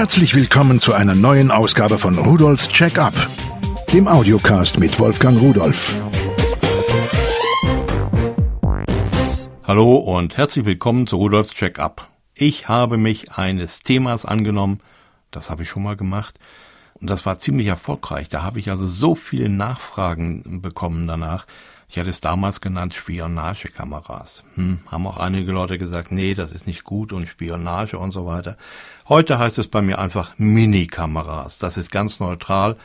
Herzlich willkommen zu einer neuen Ausgabe von Rudolfs Check-up, dem Audiocast mit Wolfgang Rudolf. Hallo und herzlich willkommen zu Rudolfs Check-up. Ich habe mich eines Themas angenommen, das habe ich schon mal gemacht, und das war ziemlich erfolgreich. Da habe ich also so viele Nachfragen bekommen danach. Ich hatte es damals genannt Spionagekameras. Hm, haben auch einige Leute gesagt, nee, das ist nicht gut und Spionage und so weiter. Heute heißt es bei mir einfach Mini-Kameras. Das ist ganz neutral.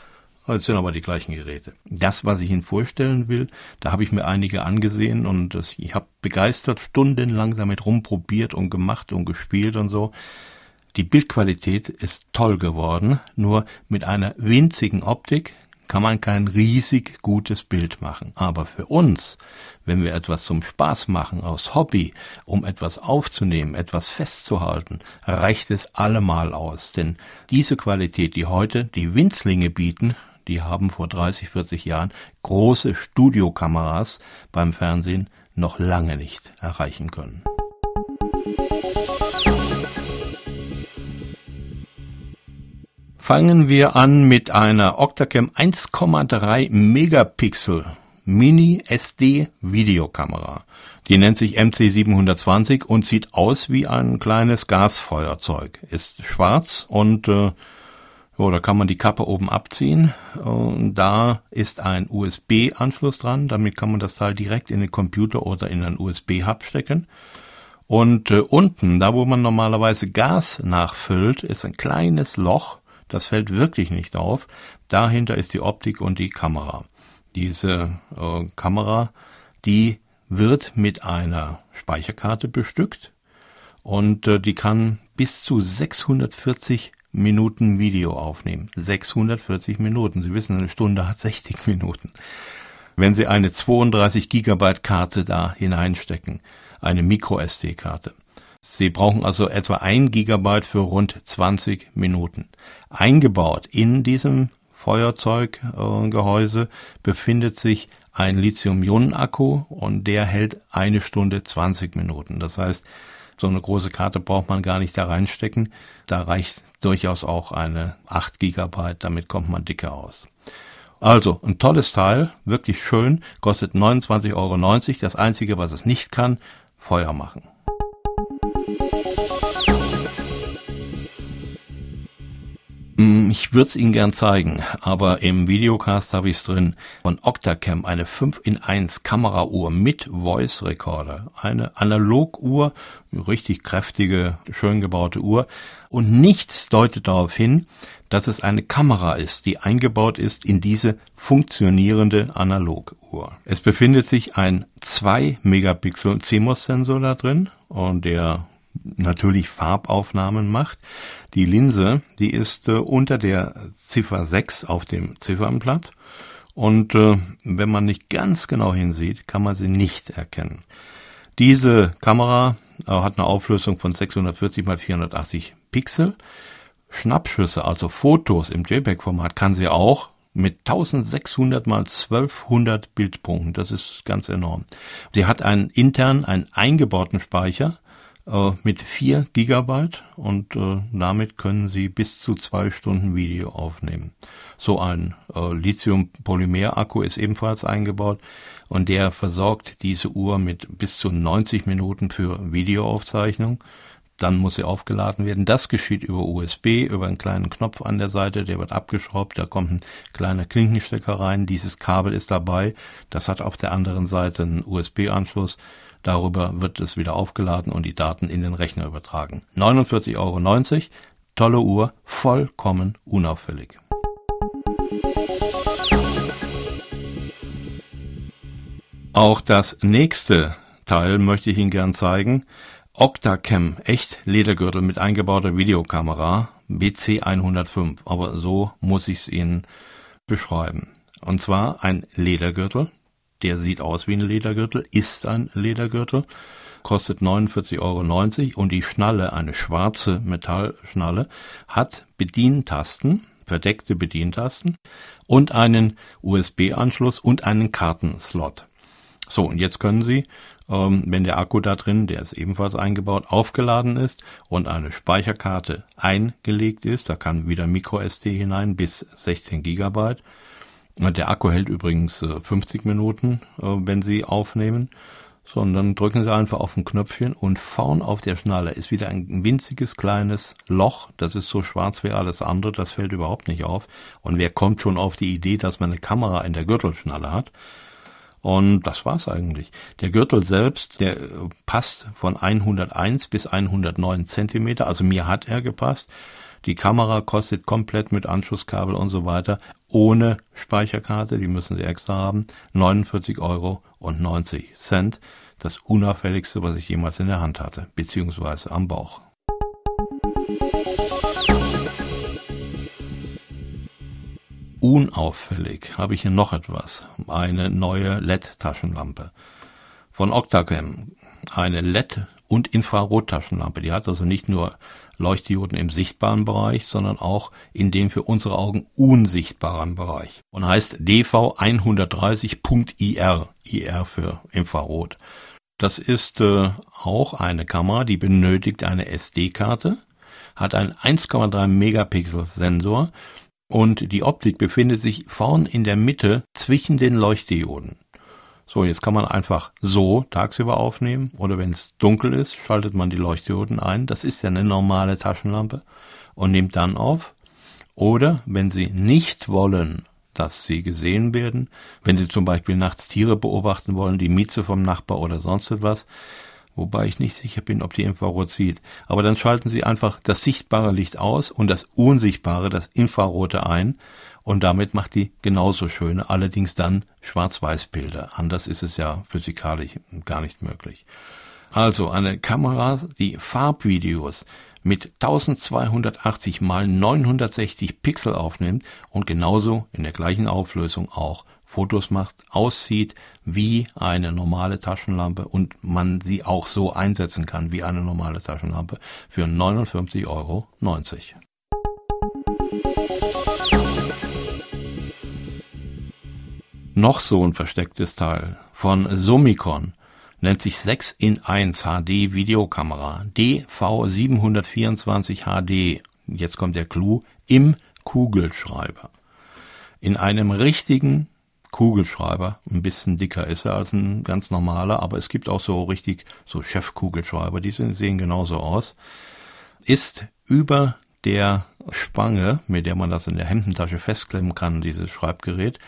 Es sind aber die gleichen Geräte. Das, was ich Ihnen vorstellen will, da habe ich mir einige angesehen und das, ich habe begeistert stundenlang damit rumprobiert und gemacht und gespielt und so. Die Bildqualität ist toll geworden, nur mit einer winzigen Optik kann man kein riesig gutes Bild machen. Aber für uns, wenn wir etwas zum Spaß machen, aus Hobby, um etwas aufzunehmen, etwas festzuhalten, reicht es allemal aus. Denn diese Qualität, die heute die Winzlinge bieten, die haben vor 30, 40 Jahren große Studiokameras beim Fernsehen noch lange nicht erreichen können. Fangen wir an mit einer Octacam 1,3 Megapixel Mini SD Videokamera. Die nennt sich MC720 und sieht aus wie ein kleines Gasfeuerzeug. Ist schwarz und äh, oh, da kann man die Kappe oben abziehen. Und da ist ein USB-Anschluss dran. Damit kann man das Teil direkt in den Computer oder in einen USB-Hub stecken. Und äh, unten, da wo man normalerweise Gas nachfüllt, ist ein kleines Loch das fällt wirklich nicht auf. Dahinter ist die Optik und die Kamera. Diese äh, Kamera, die wird mit einer Speicherkarte bestückt und äh, die kann bis zu 640 Minuten Video aufnehmen. 640 Minuten. Sie wissen, eine Stunde hat 60 Minuten. Wenn Sie eine 32 Gigabyte Karte da hineinstecken, eine Micro SD Karte, Sie brauchen also etwa ein Gigabyte für rund 20 Minuten. Eingebaut in diesem Feuerzeuggehäuse befindet sich ein Lithium-Ionen-Akku und der hält eine Stunde 20 Minuten. Das heißt, so eine große Karte braucht man gar nicht da reinstecken. Da reicht durchaus auch eine 8 Gigabyte, damit kommt man dicker aus. Also, ein tolles Teil, wirklich schön, kostet 29,90 Euro. Das einzige, was es nicht kann, Feuer machen. Ich würde es Ihnen gern zeigen, aber im Videocast habe ich es drin. Von Octacam, eine 5 in 1 Kamerauhr mit Voice Recorder. Eine Analoguhr, richtig kräftige, schön gebaute Uhr. Und nichts deutet darauf hin, dass es eine Kamera ist, die eingebaut ist in diese funktionierende Analoguhr. Es befindet sich ein 2 Megapixel CMOS-Sensor da drin und der natürlich Farbaufnahmen macht. Die Linse, die ist äh, unter der Ziffer 6 auf dem Ziffernblatt und äh, wenn man nicht ganz genau hinsieht, kann man sie nicht erkennen. Diese Kamera äh, hat eine Auflösung von 640 x 480 Pixel. Schnappschüsse, also Fotos im JPEG-Format kann sie auch mit 1600 mal 1200 Bildpunkten. Das ist ganz enorm. Sie hat einen intern, einen eingebauten Speicher äh, mit 4 Gigabyte und äh, damit können Sie bis zu zwei Stunden Video aufnehmen. So ein äh, Lithium-Polymer-Akku ist ebenfalls eingebaut und der versorgt diese Uhr mit bis zu 90 Minuten für Videoaufzeichnung. Dann muss sie aufgeladen werden. Das geschieht über USB, über einen kleinen Knopf an der Seite, der wird abgeschraubt, da kommt ein kleiner Klinkenstecker rein. Dieses Kabel ist dabei. Das hat auf der anderen Seite einen USB-Anschluss. Darüber wird es wieder aufgeladen und die Daten in den Rechner übertragen. 49,90 Euro, tolle Uhr, vollkommen unauffällig. Auch das nächste Teil möchte ich Ihnen gern zeigen. Octacam, echt Ledergürtel mit eingebauter Videokamera, BC 105. Aber so muss ich es Ihnen beschreiben. Und zwar ein Ledergürtel, der sieht aus wie ein Ledergürtel, ist ein Ledergürtel, kostet 49,90 Euro und die Schnalle, eine schwarze Metallschnalle, hat Bedientasten, verdeckte Bedientasten und einen USB-Anschluss und einen Kartenslot. So, und jetzt können Sie ähm, wenn der Akku da drin, der ist ebenfalls eingebaut, aufgeladen ist und eine Speicherkarte eingelegt ist, da kann wieder MicroSD hinein bis 16 Gigabyte. Der Akku hält übrigens 50 äh, Minuten, äh, wenn Sie aufnehmen. So, und dann drücken Sie einfach auf ein Knöpfchen und vorn auf der Schnalle ist wieder ein winziges kleines Loch. Das ist so schwarz wie alles andere, das fällt überhaupt nicht auf. Und wer kommt schon auf die Idee, dass man eine Kamera in der Gürtelschnalle hat? Und das war's eigentlich. Der Gürtel selbst, der passt von 101 bis 109 Zentimeter. Also mir hat er gepasst. Die Kamera kostet komplett mit Anschlusskabel und so weiter, ohne Speicherkarte, die müssen Sie extra haben, 49 Euro und 90 Cent. Das unauffälligste, was ich jemals in der Hand hatte, beziehungsweise am Bauch. Unauffällig habe ich hier noch etwas. Eine neue LED-Taschenlampe. Von Octacam. Eine LED- und Infrarottaschenlampe. Die hat also nicht nur Leuchtdioden im sichtbaren Bereich, sondern auch in dem für unsere Augen unsichtbaren Bereich. Und heißt DV130.IR. IR für Infrarot. Das ist äh, auch eine Kamera, die benötigt eine SD-Karte, hat einen 1,3 Megapixel Sensor und die Optik befindet sich vorn in der Mitte zwischen den Leuchtdioden. So, jetzt kann man einfach so tagsüber aufnehmen oder wenn es dunkel ist, schaltet man die Leuchtdioden ein. Das ist ja eine normale Taschenlampe und nimmt dann auf. Oder wenn Sie nicht wollen, dass Sie gesehen werden, wenn Sie zum Beispiel nachts Tiere beobachten wollen, die Mieze vom Nachbar oder sonst etwas, wobei ich nicht sicher bin, ob die Infrarot sieht. Aber dann schalten Sie einfach das sichtbare Licht aus und das unsichtbare, das Infrarote ein und damit macht die genauso schöne, allerdings dann Schwarz-Weiß-Bilder. Anders ist es ja physikalisch gar nicht möglich. Also eine Kamera, die Farbvideos mit 1280 mal 960 Pixel aufnimmt und genauso in der gleichen Auflösung auch Fotos macht, aussieht wie eine normale Taschenlampe und man sie auch so einsetzen kann wie eine normale Taschenlampe für 59,90 Euro. Noch so ein verstecktes Teil von Summicon nennt sich 6 in 1 HD Videokamera DV724 HD. Jetzt kommt der Clou im Kugelschreiber. In einem richtigen Kugelschreiber. Ein bisschen dicker ist er als ein ganz normaler, aber es gibt auch so richtig so Chefkugelschreiber, die sehen genauso aus. Ist über der Spange, mit der man das in der Hemdentasche festklemmen kann, dieses Schreibgerät,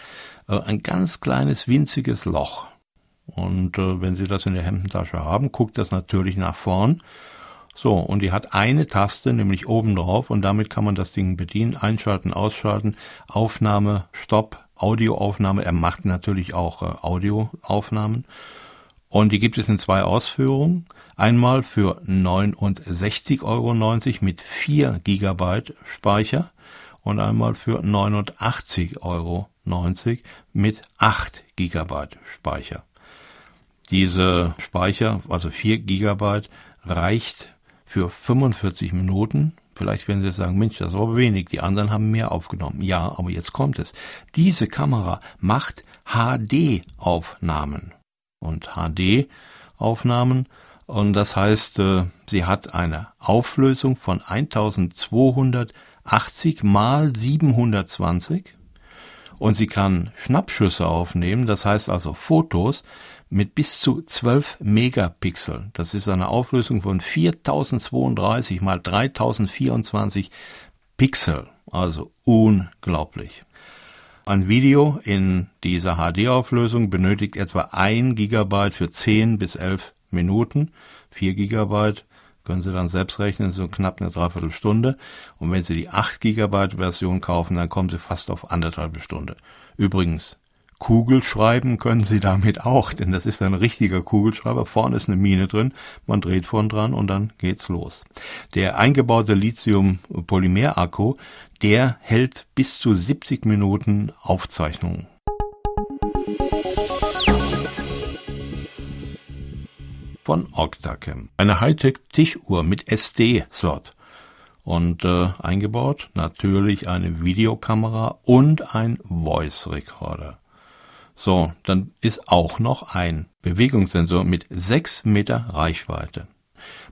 äh, ein ganz kleines winziges Loch. Und äh, wenn Sie das in der Hemdentasche haben, guckt das natürlich nach vorn. So, und die hat eine Taste, nämlich oben drauf, und damit kann man das Ding bedienen, einschalten, ausschalten, Aufnahme, Stopp, Audioaufnahme. Er macht natürlich auch äh, Audioaufnahmen. Und die gibt es in zwei Ausführungen. Einmal für 69,90 Euro mit 4 Gigabyte Speicher und einmal für 89,90 Euro mit 8 Gigabyte Speicher. Diese Speicher, also 4 Gigabyte, reicht für 45 Minuten Vielleicht werden Sie sagen, Mensch, das ist aber wenig, die anderen haben mehr aufgenommen. Ja, aber jetzt kommt es. Diese Kamera macht HD-Aufnahmen. Und HD-Aufnahmen, und das heißt, äh, sie hat eine Auflösung von 1280 mal 720 und sie kann Schnappschüsse aufnehmen, das heißt also Fotos mit bis zu 12 Megapixel. Das ist eine Auflösung von 4032 mal 3024 Pixel. Also unglaublich. Ein Video in dieser HD-Auflösung benötigt etwa 1 Gigabyte für 10 bis 11 Minuten. 4 Gigabyte können Sie dann selbst rechnen, so knapp eine Dreiviertelstunde. Und wenn Sie die 8 Gigabyte Version kaufen, dann kommen Sie fast auf anderthalb Stunde. Übrigens, Kugelschreiben können Sie damit auch, denn das ist ein richtiger Kugelschreiber. Vorne ist eine Mine drin, man dreht vorn dran und dann geht's los. Der eingebaute Lithium-Polymer-Akku, der hält bis zu 70 Minuten Aufzeichnung. Von Octacam. Eine Hightech-Tischuhr mit SD-Slot. Und äh, eingebaut natürlich eine Videokamera und ein Voice Recorder. So, dann ist auch noch ein Bewegungssensor mit sechs Meter Reichweite.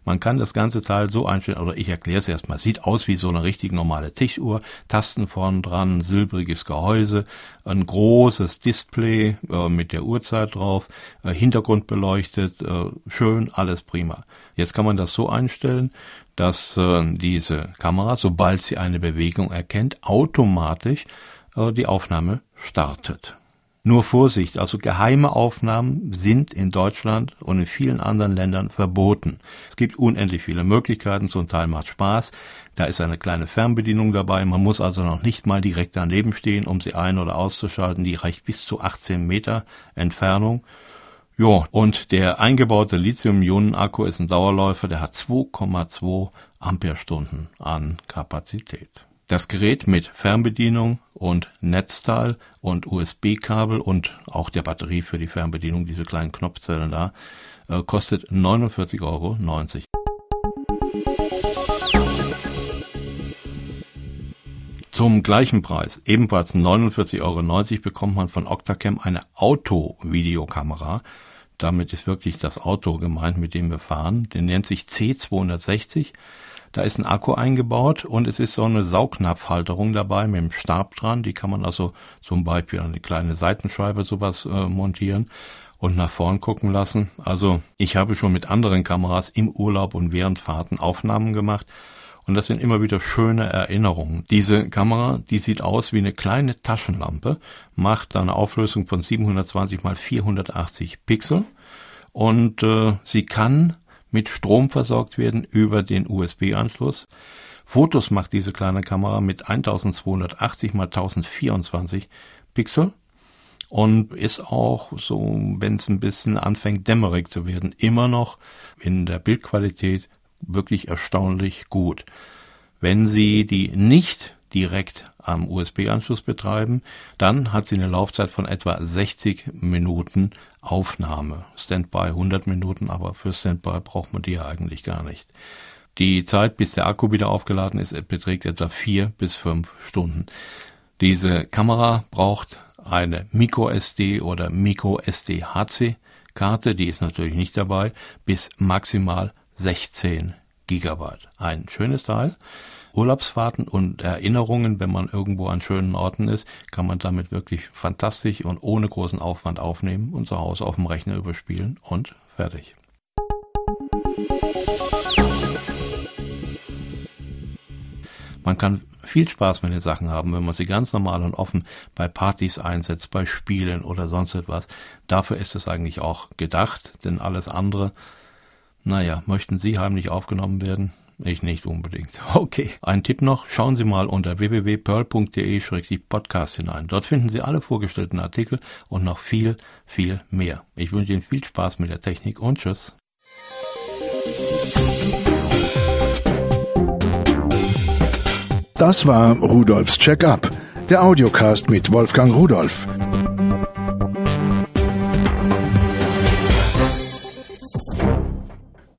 Man kann das ganze Teil so einstellen, oder ich erkläre es erstmal. Sieht aus wie so eine richtig normale Tischuhr. Tasten vorn dran, silbriges Gehäuse, ein großes Display äh, mit der Uhrzeit drauf, äh, Hintergrund beleuchtet, äh, schön, alles prima. Jetzt kann man das so einstellen, dass äh, diese Kamera, sobald sie eine Bewegung erkennt, automatisch äh, die Aufnahme startet. Nur Vorsicht, also geheime Aufnahmen sind in Deutschland und in vielen anderen Ländern verboten. Es gibt unendlich viele Möglichkeiten, zum Teil macht Spaß. Da ist eine kleine Fernbedienung dabei. Man muss also noch nicht mal direkt daneben stehen, um sie ein- oder auszuschalten. Die reicht bis zu 18 Meter Entfernung. Ja, und der eingebaute Lithium-Ionen-Akku ist ein Dauerläufer, der hat 2,2 Ampere-Stunden an Kapazität. Das Gerät mit Fernbedienung und Netzteil und USB-Kabel und auch der Batterie für die Fernbedienung, diese kleinen Knopfzellen da, äh, kostet 49,90 Euro. Zum gleichen Preis, ebenfalls 49,90 Euro, bekommt man von Octacam eine Auto-Videokamera. Damit ist wirklich das Auto gemeint, mit dem wir fahren. Der nennt sich C260 da ist ein Akku eingebaut und es ist so eine Saugnapfhalterung dabei mit dem Stab dran. Die kann man also zum Beispiel an eine kleine Seitenscheibe sowas äh, montieren und nach vorn gucken lassen. Also ich habe schon mit anderen Kameras im Urlaub und während Fahrten Aufnahmen gemacht und das sind immer wieder schöne Erinnerungen. Diese Kamera, die sieht aus wie eine kleine Taschenlampe, macht eine Auflösung von 720 mal 480 Pixel und äh, sie kann mit Strom versorgt werden über den USB-Anschluss. Fotos macht diese kleine Kamera mit 1280 x 1024 Pixel und ist auch so, wenn es ein bisschen anfängt dämmerig zu werden, immer noch in der Bildqualität wirklich erstaunlich gut. Wenn Sie die nicht direkt am USB-Anschluss betreiben, dann hat sie eine Laufzeit von etwa 60 Minuten Aufnahme. Standby 100 Minuten, aber für Standby braucht man die ja eigentlich gar nicht. Die Zeit, bis der Akku wieder aufgeladen ist, beträgt etwa vier bis fünf Stunden. Diese Kamera braucht eine MicroSD oder MicroSD HC Karte, die ist natürlich nicht dabei, bis maximal 16 Gigabyte. Ein schönes Teil. Urlaubsfahrten und Erinnerungen, wenn man irgendwo an schönen Orten ist, kann man damit wirklich fantastisch und ohne großen Aufwand aufnehmen und zu Hause auf dem Rechner überspielen und fertig. Man kann viel Spaß mit den Sachen haben, wenn man sie ganz normal und offen bei Partys einsetzt, bei Spielen oder sonst etwas. Dafür ist es eigentlich auch gedacht, denn alles andere, naja, möchten Sie heimlich aufgenommen werden? Ich nicht unbedingt. Okay. Ein Tipp noch. Schauen Sie mal unter www.pearl.de-podcast hinein. Dort finden Sie alle vorgestellten Artikel und noch viel, viel mehr. Ich wünsche Ihnen viel Spaß mit der Technik und tschüss. Das war Rudolfs Check-up, der Audiocast mit Wolfgang Rudolf.